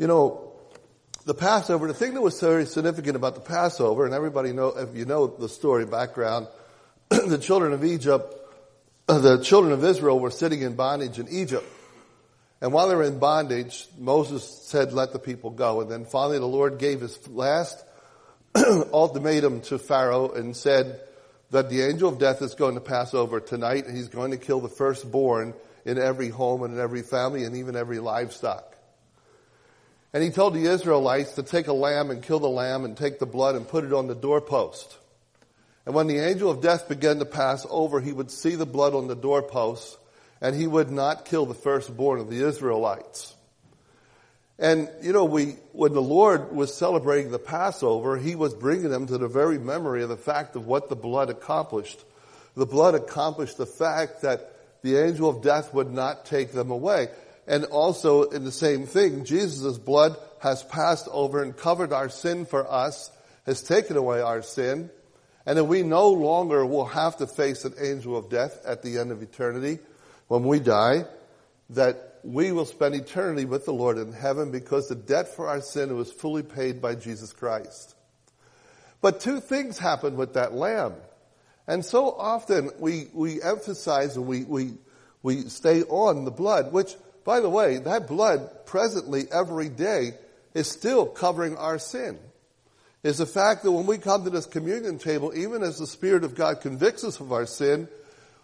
You know, the Passover, the thing that was very significant about the Passover, and everybody know, if you know the story background, the children of Egypt, uh, the children of Israel were sitting in bondage in Egypt. And while they were in bondage, Moses said, let the people go. And then finally the Lord gave his last ultimatum to Pharaoh and said that the angel of death is going to pass over tonight and he's going to kill the firstborn in every home and in every family and even every livestock. And he told the Israelites to take a lamb and kill the lamb and take the blood and put it on the doorpost. And when the angel of death began to pass over, he would see the blood on the doorpost and he would not kill the firstborn of the Israelites. And, you know, we, when the Lord was celebrating the Passover, he was bringing them to the very memory of the fact of what the blood accomplished. The blood accomplished the fact that the angel of death would not take them away. And also in the same thing, Jesus' blood has passed over and covered our sin for us, has taken away our sin, and that we no longer will have to face an angel of death at the end of eternity when we die, that we will spend eternity with the Lord in heaven because the debt for our sin was fully paid by Jesus Christ. But two things happened with that lamb. And so often we, we emphasize and we, we, we stay on the blood, which, by the way, that blood presently every day is still covering our sin. Is the fact that when we come to this communion table, even as the Spirit of God convicts us of our sin,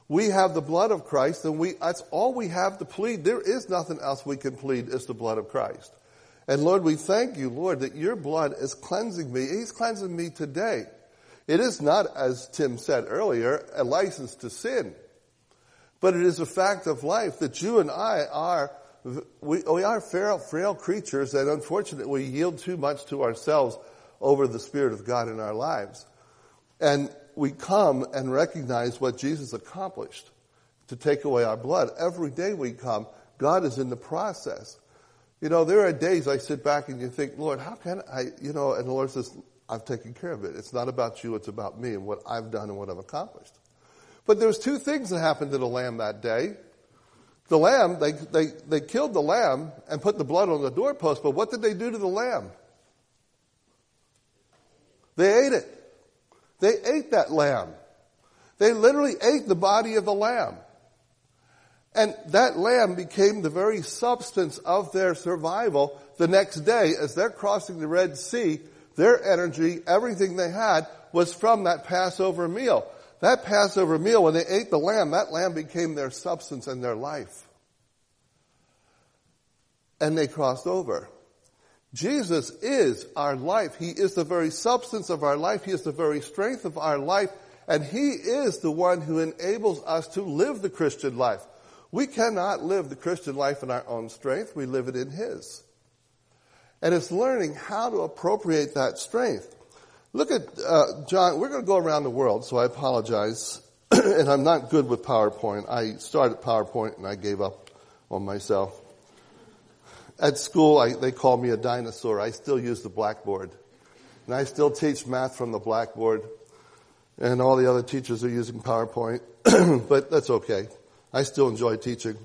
we have the blood of Christ and we, that's all we have to plead. There is nothing else we can plead is the blood of Christ. And Lord, we thank you, Lord, that your blood is cleansing me. He's cleansing me today. It is not, as Tim said earlier, a license to sin. But it is a fact of life that you and I are, we, we are frail, frail creatures and unfortunately we yield too much to ourselves over the Spirit of God in our lives. And we come and recognize what Jesus accomplished to take away our blood. Every day we come, God is in the process. You know, there are days I sit back and you think, Lord, how can I, you know, and the Lord says, I've taken care of it. It's not about you, it's about me and what I've done and what I've accomplished. But there's two things that happened to the lamb that day. The lamb, they, they, they killed the lamb and put the blood on the doorpost, but what did they do to the lamb? They ate it. They ate that lamb. They literally ate the body of the lamb. And that lamb became the very substance of their survival the next day as they're crossing the Red Sea. Their energy, everything they had was from that Passover meal. That Passover meal, when they ate the lamb, that lamb became their substance and their life. And they crossed over. Jesus is our life. He is the very substance of our life. He is the very strength of our life. And He is the one who enables us to live the Christian life. We cannot live the Christian life in our own strength. We live it in His. And it's learning how to appropriate that strength. Look at, uh, John, we're going to go around the world, so I apologize. and I'm not good with PowerPoint. I started PowerPoint and I gave up on myself. At school, I, they call me a dinosaur. I still use the blackboard. And I still teach math from the blackboard. And all the other teachers are using PowerPoint. but that's okay. I still enjoy teaching.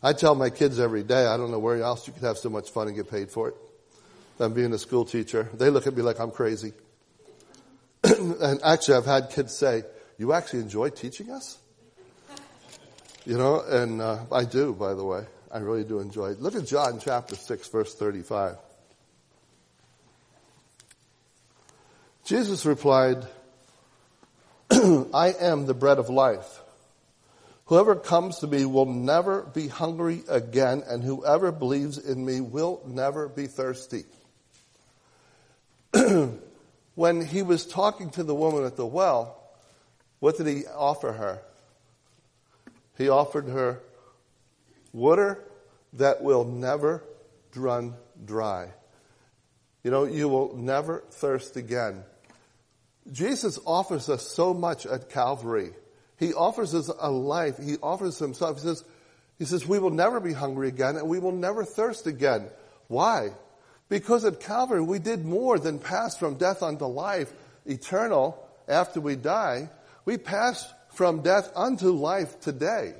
I tell my kids every day, I don't know where else you could have so much fun and get paid for it than being a school teacher. They look at me like I'm crazy. and actually, I've had kids say, you actually enjoy teaching us? You know, and uh, I do, by the way. I really do enjoy it. Look at John chapter 6 verse 35. Jesus replied, I am the bread of life. Whoever comes to me will never be hungry again, and whoever believes in me will never be thirsty. when he was talking to the woman at the well, what did he offer her? He offered her water that will never run dry. You know, you will never thirst again. Jesus offers us so much at Calvary. He offers us a life. He offers himself. He says, he says, we will never be hungry again and we will never thirst again. Why? Because at Calvary we did more than pass from death unto life, eternal, after we die. We pass from death unto life today.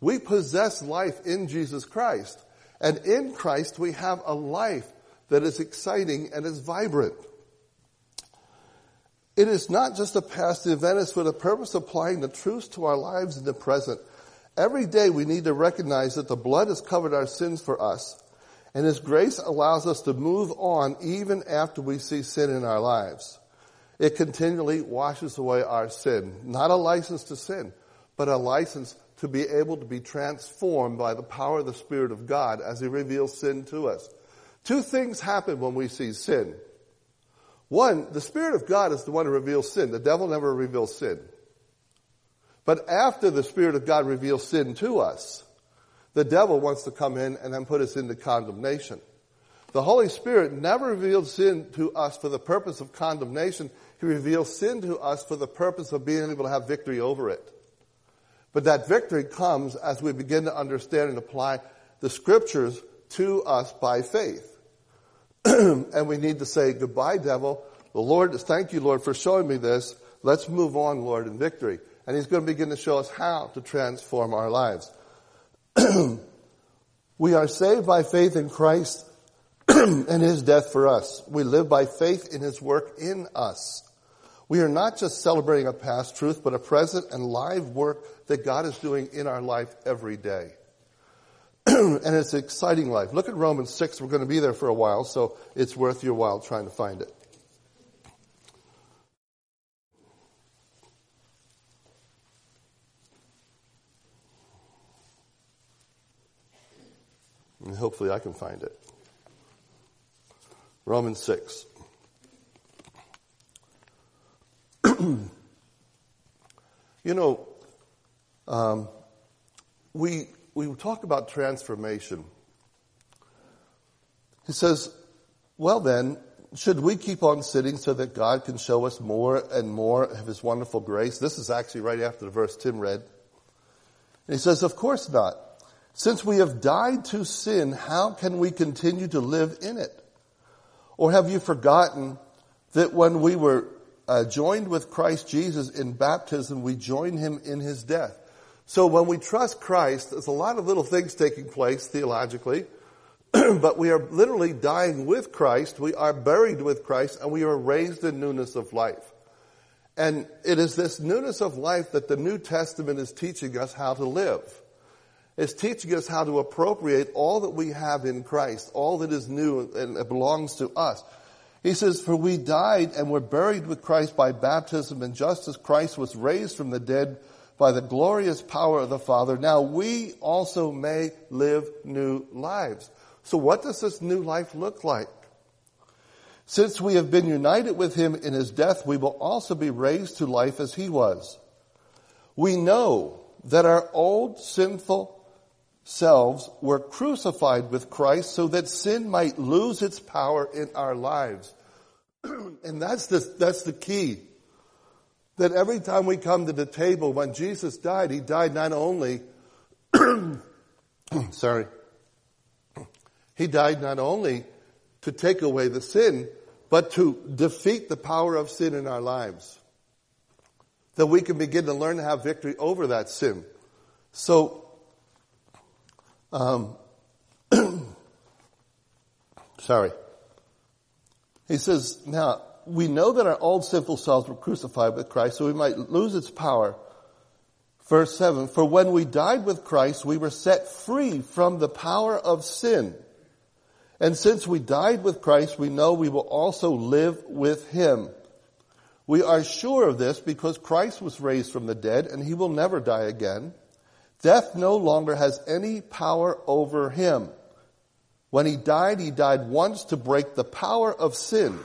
We possess life in Jesus Christ. And in Christ, we have a life that is exciting and is vibrant. It is not just a past event, it's for the purpose of applying the truth to our lives in the present. Every day we need to recognize that the blood has covered our sins for us, and His grace allows us to move on even after we see sin in our lives. It continually washes away our sin. Not a license to sin, but a license to be able to be transformed by the power of the Spirit of God as He reveals sin to us. Two things happen when we see sin. One, the Spirit of God is the one who reveals sin. The devil never reveals sin. But after the Spirit of God reveals sin to us, the devil wants to come in and then put us into condemnation. The Holy Spirit never revealed sin to us for the purpose of condemnation. He reveals sin to us for the purpose of being able to have victory over it. But that victory comes as we begin to understand and apply the scriptures to us by faith. and we need to say, goodbye, devil. The Lord, thank you, Lord, for showing me this. Let's move on, Lord, in victory. And He's going to begin to show us how to transform our lives. we are saved by faith in Christ and His death for us. We live by faith in His work in us. We are not just celebrating a past truth, but a present and live work that God is doing in our life every day. and it's an exciting life. Look at Romans 6. We're going to be there for a while, so it's worth your while trying to find it. And hopefully I can find it. Romans 6. you know, um, we, we talk about transformation. He says, well then, should we keep on sitting so that God can show us more and more of His wonderful grace? This is actually right after the verse Tim read. And he says, of course not. Since we have died to sin, how can we continue to live in it? Or have you forgotten that when we were uh, joined with Christ Jesus in baptism, we join him in his death. So when we trust Christ, there's a lot of little things taking place theologically, but we are literally dying with Christ, we are buried with Christ, and we are raised in newness of life. And it is this newness of life that the New Testament is teaching us how to live. It's teaching us how to appropriate all that we have in Christ, all that is new and belongs to us. He says, for we died and were buried with Christ by baptism and just as Christ was raised from the dead by the glorious power of the Father, now we also may live new lives. So what does this new life look like? Since we have been united with him in his death, we will also be raised to life as he was. We know that our old sinful selves were crucified with Christ so that sin might lose its power in our lives. and that's the, that's the key. That every time we come to the table, when Jesus died, He died not only, sorry, He died not only to take away the sin, but to defeat the power of sin in our lives. That we can begin to learn to have victory over that sin. So um, sorry. He says, now, we know that our old sinful selves were crucified with Christ so we might lose its power. Verse 7, for when we died with Christ, we were set free from the power of sin. And since we died with Christ, we know we will also live with Him. We are sure of this because Christ was raised from the dead and He will never die again. Death no longer has any power over him. When he died, he died once to break the power of sin.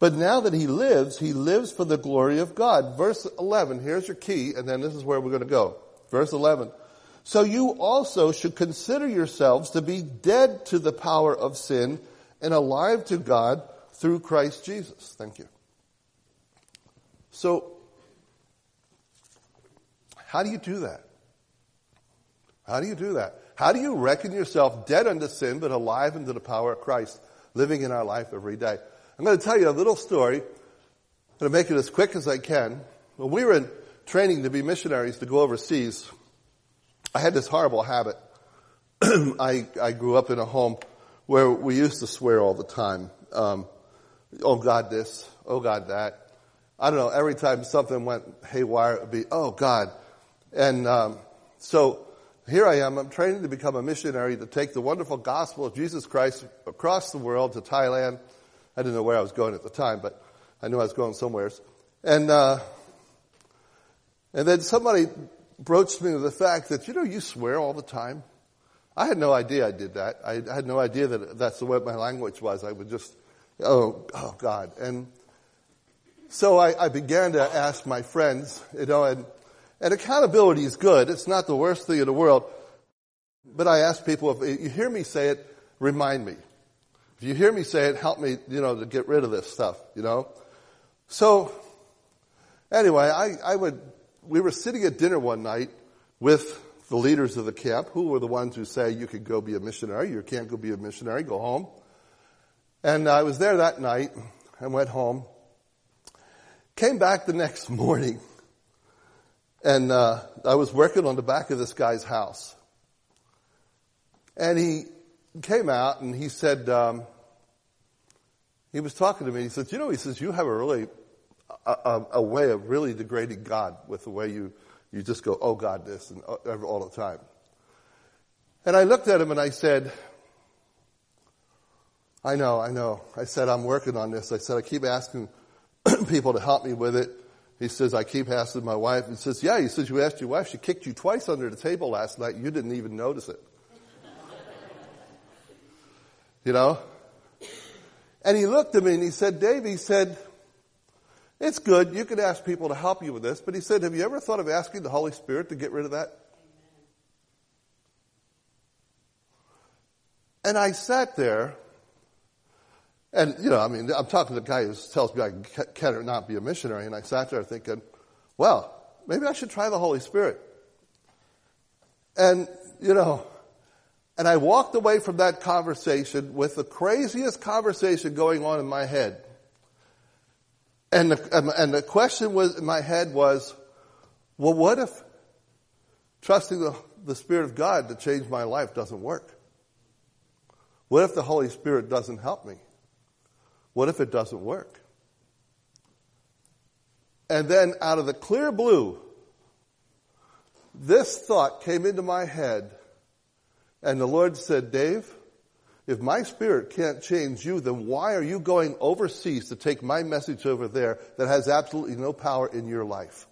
But now that he lives, he lives for the glory of God. Verse 11, here's your key, and then this is where we're going to go. Verse 11. So you also should consider yourselves to be dead to the power of sin and alive to God through Christ Jesus. Thank you. So, how do you do that? How do you do that? How do you reckon yourself dead unto sin but alive unto the power of Christ living in our life every day? I'm going to tell you a little story. I'm going to make it as quick as I can. When we were in training to be missionaries to go overseas, I had this horrible habit. I, I grew up in a home where we used to swear all the time. Um, oh God this, oh God that. I don't know, every time something went haywire, it would be, oh God. And um, so here I am, I'm training to become a missionary to take the wonderful gospel of Jesus Christ across the world to Thailand. I didn't know where I was going at the time, but I knew I was going somewheres. And, uh, and then somebody broached me with the fact that, you know, you swear all the time. I had no idea I did that. I had no idea that that's the way my language was. I would just, oh, oh God. And so I, I began to ask my friends, you know, and, and accountability is good. It's not the worst thing in the world. But I ask people, if you hear me say it, remind me. If you hear me say it, help me, you know, to get rid of this stuff, you know. So, anyway, I, I would, we were sitting at dinner one night with the leaders of the camp, who were the ones who say you could go be a missionary, you can't go be a missionary, go home. And I was there that night and went home. Came back the next morning and uh, I was working on the back of this guy's house. And he came out and he said, um, he was talking to me. He says, you know, he says, you have a really, a, a, a way of really degrading God with the way you you just go, oh God, this, and uh, all the time. And I looked at him and I said, I know, I know. I said, I'm working on this. I said, I keep asking people to help me with it. He says, I keep asking my wife. He says, yeah, he says, you asked your wife. She kicked you twice under the table last night. You didn't even notice it. you know? And he looked at me and he said, Dave, he said, it's good. You could ask people to help you with this. But he said, have you ever thought of asking the Holy Spirit to get rid of that? And I sat there, and, you know, I mean, I'm talking to the guy who tells me I can or not be a missionary, and I sat there thinking, well, maybe I should try the Holy Spirit. And, you know, and I walked away from that conversation with the craziest conversation going on in my head. And the, and the question was in my head was, well, what if trusting the, the Spirit of God to change my life doesn't work? What if the Holy Spirit doesn't help me? What if it doesn't work? And then out of the clear blue, this thought came into my head and the Lord said, Dave, if my spirit can't change you, then why are you going overseas to take my message over there that has absolutely no power in your life?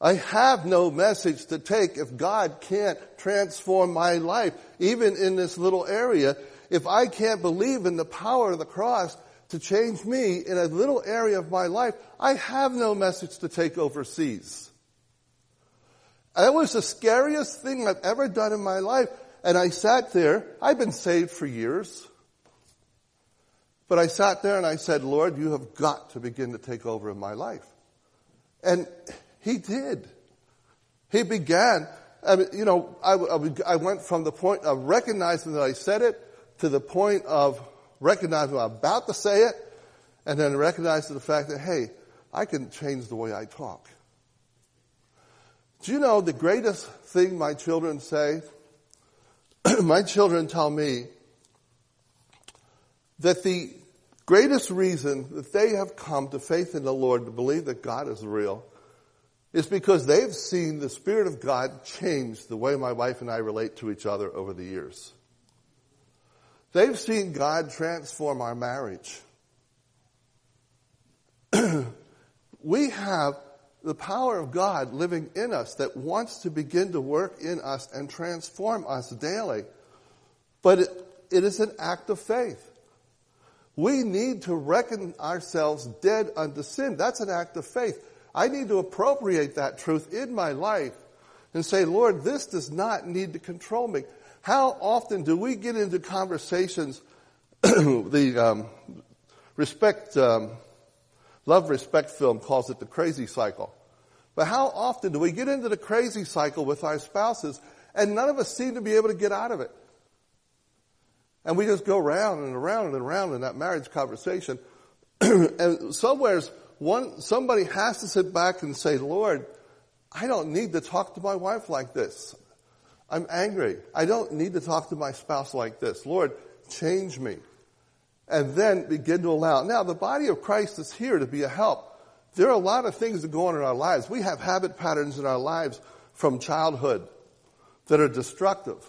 I have no message to take if God can't transform my life, even in this little area. If I can't believe in the power of the cross to change me in a little area of my life, I have no message to take overseas. That was the scariest thing I've ever done in my life. And I sat there. I've been saved for years. But I sat there and I said, Lord, you have got to begin to take over in my life. And he did. He began. I mean, you know, I, I, went from the point of recognizing that I said it to the point of recognizing I'm about to say it and then recognizing the fact that, hey, I can change the way I talk. Do you know the greatest thing my children say? my children tell me that the greatest reason that they have come to faith in the Lord to believe that God is real is because they've seen the Spirit of God change the way my wife and I relate to each other over the years. They've seen God transform our marriage. we have the power of God living in us that wants to begin to work in us and transform us daily. But it, it is an act of faith. We need to reckon ourselves dead unto sin. That's an act of faith. I need to appropriate that truth in my life and say, Lord, this does not need to control me. How often do we get into conversations, the um, respect, um, love respect film calls it the crazy cycle. But how often do we get into the crazy cycle with our spouses and none of us seem to be able to get out of it? And we just go around and around and around in that marriage conversation. and somewhere's one, somebody has to sit back and say, Lord, I don't need to talk to my wife like this. I'm angry. I don't need to talk to my spouse like this. Lord, change me. And then begin to allow. Now, the body of Christ is here to be a help. There are a lot of things that go on in our lives. We have habit patterns in our lives from childhood that are destructive.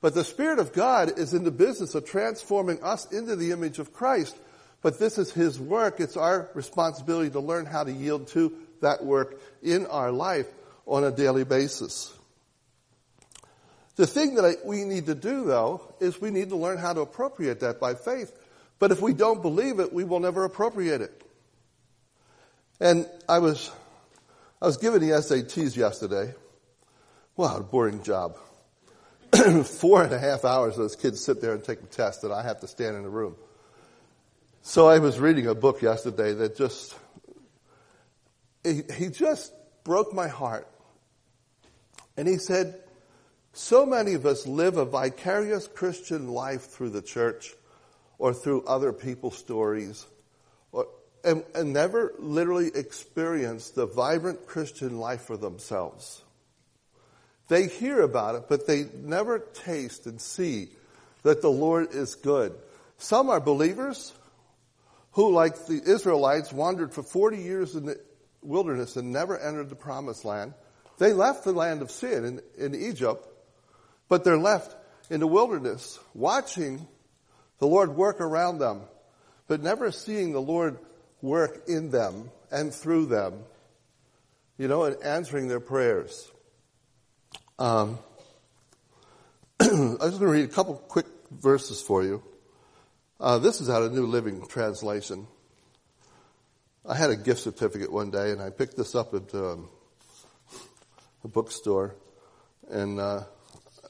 But the Spirit of God is in the business of transforming us into the image of Christ. But this is His work. It's our responsibility to learn how to yield to that work in our life on a daily basis. The thing that I, we need to do though is we need to learn how to appropriate that by faith. But if we don't believe it, we will never appropriate it. And I was, I was given the SATs yesterday. Wow, a boring job. Four and a half hours those kids sit there and take a test and I have to stand in the room. So I was reading a book yesterday that just, he, he just broke my heart. And he said, so many of us live a vicarious Christian life through the church or through other people's stories or, and, and never literally experience the vibrant Christian life for themselves. They hear about it, but they never taste and see that the Lord is good. Some are believers who, like the Israelites, wandered for 40 years in the wilderness and never entered the promised land. They left the land of sin in, in Egypt but they're left in the wilderness watching the Lord work around them, but never seeing the Lord work in them and through them, you know, and answering their prayers. Um, I was going to read a couple quick verses for you. Uh, this is out of New Living Translation. I had a gift certificate one day, and I picked this up at um, a bookstore, and uh,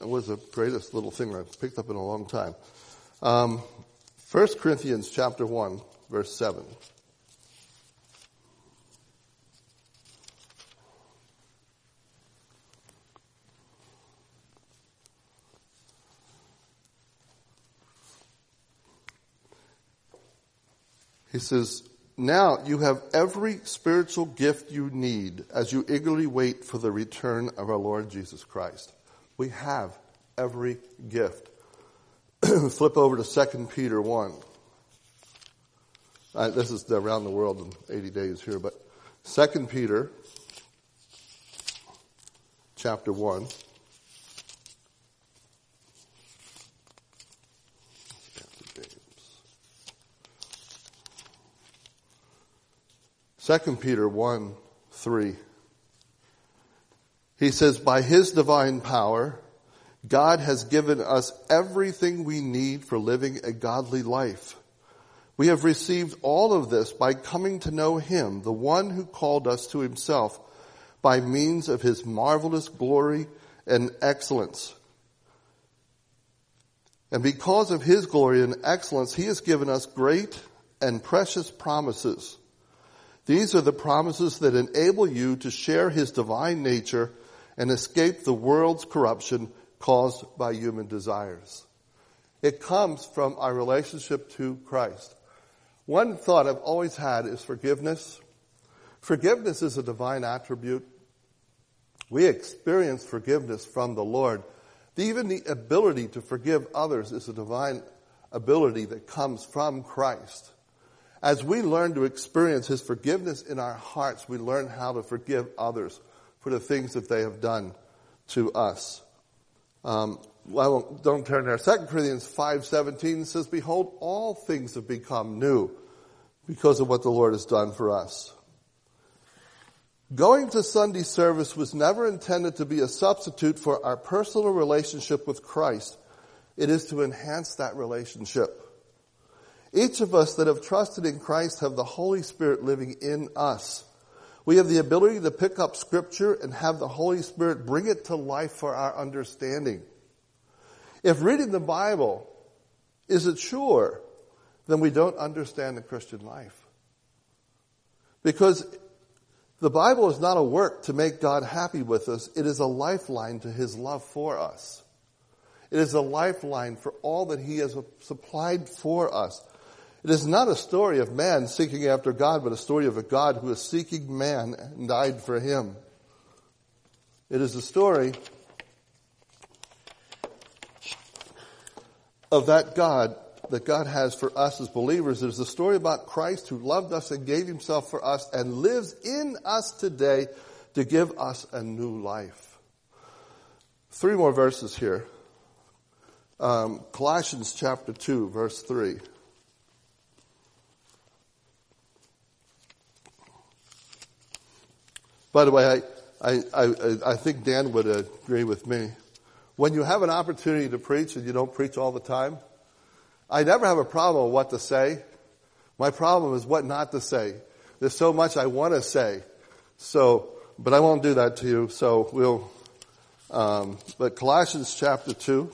it was the greatest little thing I've picked up in a long time. Um, 1 Corinthians chapter 1, verse 7. He says, Now you have every spiritual gift you need as you eagerly wait for the return of our Lord Jesus Christ. We have every gift. Flip over to 2 Peter 1. Uh, this is around the world in 80 days here, but 2 Peter chapter 1. Second Peter 1, 3. He says, by his divine power, God has given us everything we need for living a godly life. We have received all of this by coming to know him, the one who called us to himself by means of his marvelous glory and excellence. And because of his glory and excellence, he has given us great and precious promises. These are the promises that enable you to share his divine nature and escape the world's corruption caused by human desires. It comes from our relationship to Christ. One thought I've always had is forgiveness. Forgiveness is a divine attribute. We experience forgiveness from the Lord. Even the ability to forgive others is a divine ability that comes from Christ. As we learn to experience His forgiveness in our hearts, we learn how to forgive others for the things that they have done to us. Um, well, don't turn there. 2 Corinthians 5.17 says, Behold, all things have become new because of what the Lord has done for us. Going to Sunday service was never intended to be a substitute for our personal relationship with Christ. It is to enhance that relationship. Each of us that have trusted in Christ have the Holy Spirit living in us. We have the ability to pick up scripture and have the Holy Spirit bring it to life for our understanding. If reading the Bible is a chore, then we don't understand the Christian life. Because the Bible is not a work to make God happy with us. It is a lifeline to His love for us. It is a lifeline for all that He has supplied for us. It is not a story of man seeking after God, but a story of a God who is seeking man and died for him. It is the story of that God that God has for us as believers. It is a story about Christ who loved us and gave himself for us and lives in us today to give us a new life. Three more verses here. Um, Colossians chapter 2, verse 3. By the way, I, I, I, I think Dan would agree with me. When you have an opportunity to preach and you don't preach all the time, I never have a problem with what to say. My problem is what not to say. There's so much I want to say. So, but I won't do that to you. So we'll, um, but Colossians chapter 2,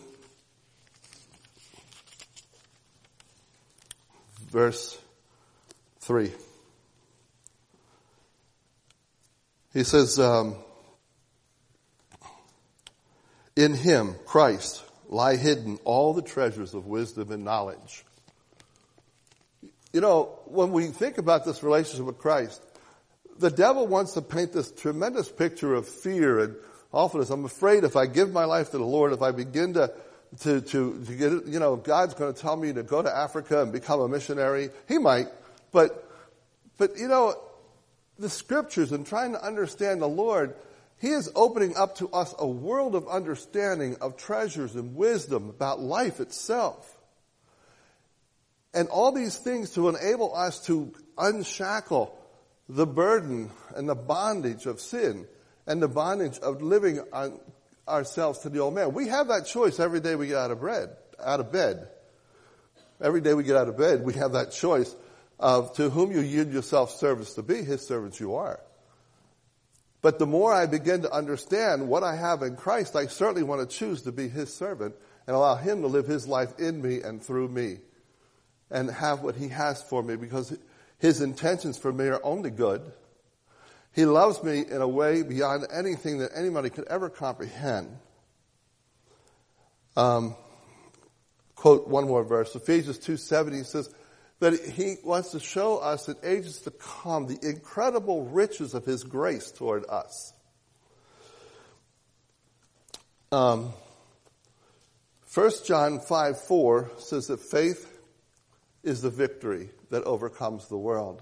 verse 3. He says, um, in him, Christ, lie hidden all the treasures of wisdom and knowledge. You know, when we think about this relationship with Christ, the devil wants to paint this tremendous picture of fear and awfulness. I'm afraid if I give my life to the Lord, if I begin to, to, to, to get, you know, God's going to tell me to go to Africa and become a missionary. He might, but, but you know, the scriptures and trying to understand the Lord, he is opening up to us a world of understanding of treasures and wisdom about life itself. And all these things to enable us to unshackle the burden and the bondage of sin and the bondage of living on ourselves to the old man. We have that choice every day we get out of bed, out of bed. Every day we get out of bed, we have that choice of to whom you yield yourself service to be, his servants you are. But the more I begin to understand what I have in Christ, I certainly want to choose to be His servant and allow Him to live His life in me and through me and have what He has for me because His intentions for me are only good. He loves me in a way beyond anything that anybody could ever comprehend. Um, quote one more verse. Ephesians 2.70 says, that he wants to show us in ages to come the incredible riches of his grace toward us. Um, 1 John 5 4 says that faith is the victory that overcomes the world.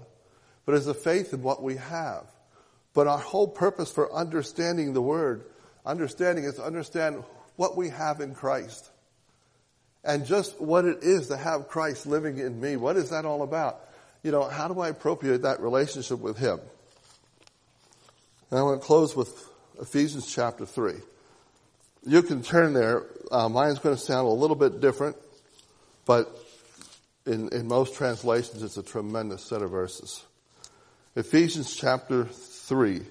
But it's a faith in what we have. But our whole purpose for understanding the word, understanding is to understand what we have in Christ and just what it is to have Christ living in me. What is that all about? You know, how do I appropriate that relationship with Him? And I want to close with Ephesians chapter 3. You can turn there. Uh, mine's going to sound a little bit different, but in, in most translations, it's a tremendous set of verses. Ephesians chapter 3,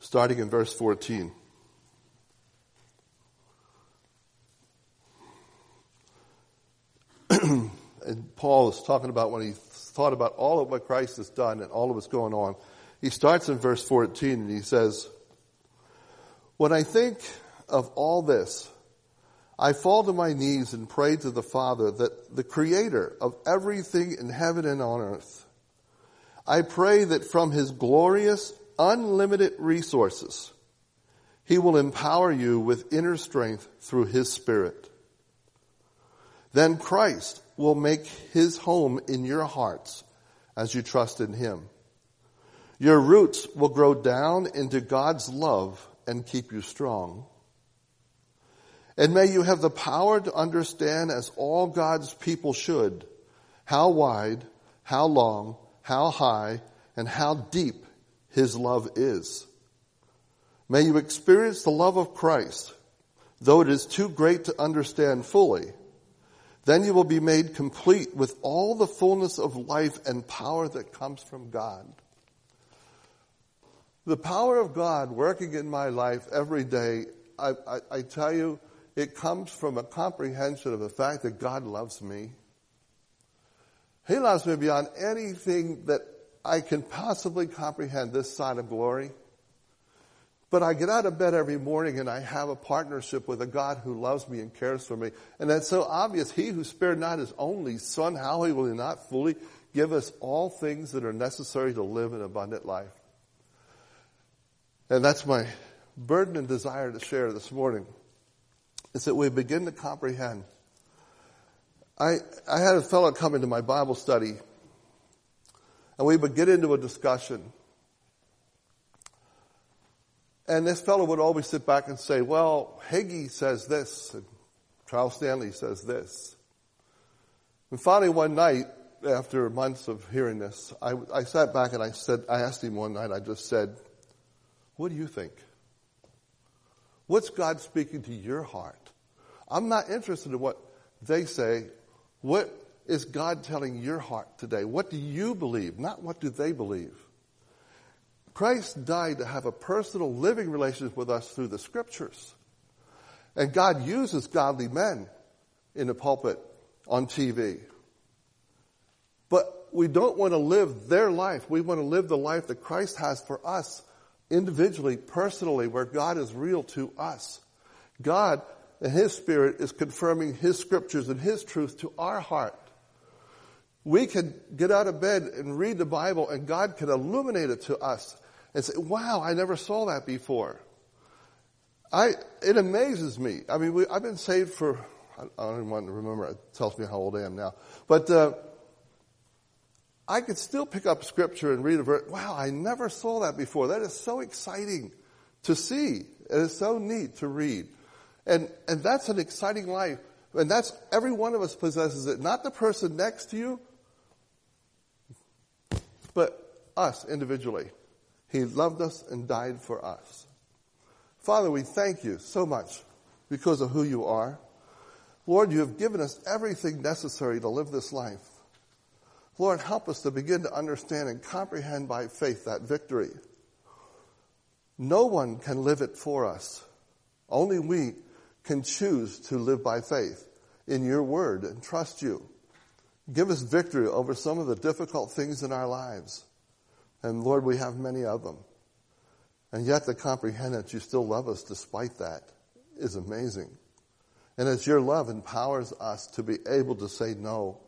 starting in verse 14. and Paul is talking about when he thought about all of what Christ has done and all of what's going on. He starts in verse 14 and he says, When I think of all this, I fall to my knees and pray to the Father that the creator of everything in heaven and on earth, I pray that from his glorious, unlimited resources, he will empower you with inner strength through his spirit. Then Christ will make his home in your hearts as you trust in him. Your roots will grow down into God's love and keep you strong. And may you have the power to understand as all God's people should how wide, how long, how high, and how deep his love is. May you experience the love of Christ, though it is too great to understand fully then you will be made complete with all the fullness of life and power that comes from God. The power of God working in my life every day, I, I, I tell you, it comes from a comprehension of the fact that God loves me. He loves me beyond anything that I can possibly comprehend this side of glory. But I get out of bed every morning and I have a partnership with a God who loves me and cares for me. And that's so obvious. He who spared not his only son, how he will not fully give us all things that are necessary to live an abundant life? And that's my burden and desire to share this morning is that we begin to comprehend. I, I had a fellow come into my Bible study and we would get into a discussion. And this fellow would always sit back and say, well, Hagee says this, and Charles Stanley says this. And finally one night, after months of hearing this, I, I sat back and I said, I asked him one night, I just said, what do you think? What's God speaking to your heart? I'm not interested in what they say. What is God telling your heart today? What do you believe? Not what do they believe? Christ died to have a personal living relationship with us through the scriptures. And God uses godly men in the pulpit, on TV. But we don't want to live their life. We want to live the life that Christ has for us individually, personally, where God is real to us. God and His Spirit is confirming His scriptures and His truth to our heart. We can get out of bed and read the Bible and God can illuminate it to us and say, wow, I never saw that before. I, it amazes me. I mean, we, I've been saved for, I don't even want to remember, it tells me how old I am now. But, uh, I could still pick up scripture and read a verse. Wow, I never saw that before. That is so exciting to see. It is so neat to read. And, and that's an exciting life. And that's, every one of us possesses it. Not the person next to you, but us individually. He loved us and died for us. Father, we thank you so much because of who you are. Lord, you have given us everything necessary to live this life. Lord, help us to begin to understand and comprehend by faith that victory. No one can live it for us. Only we can choose to live by faith in your word and trust you. Give us victory over some of the difficult things in our lives. And Lord, we have many of them. And yet to comprehend that you still love us despite that is amazing. And as your love empowers us to be able to say no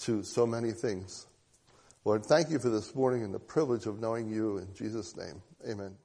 to so many things. Lord, thank you for this morning and the privilege of knowing you in Jesus' name. Amen.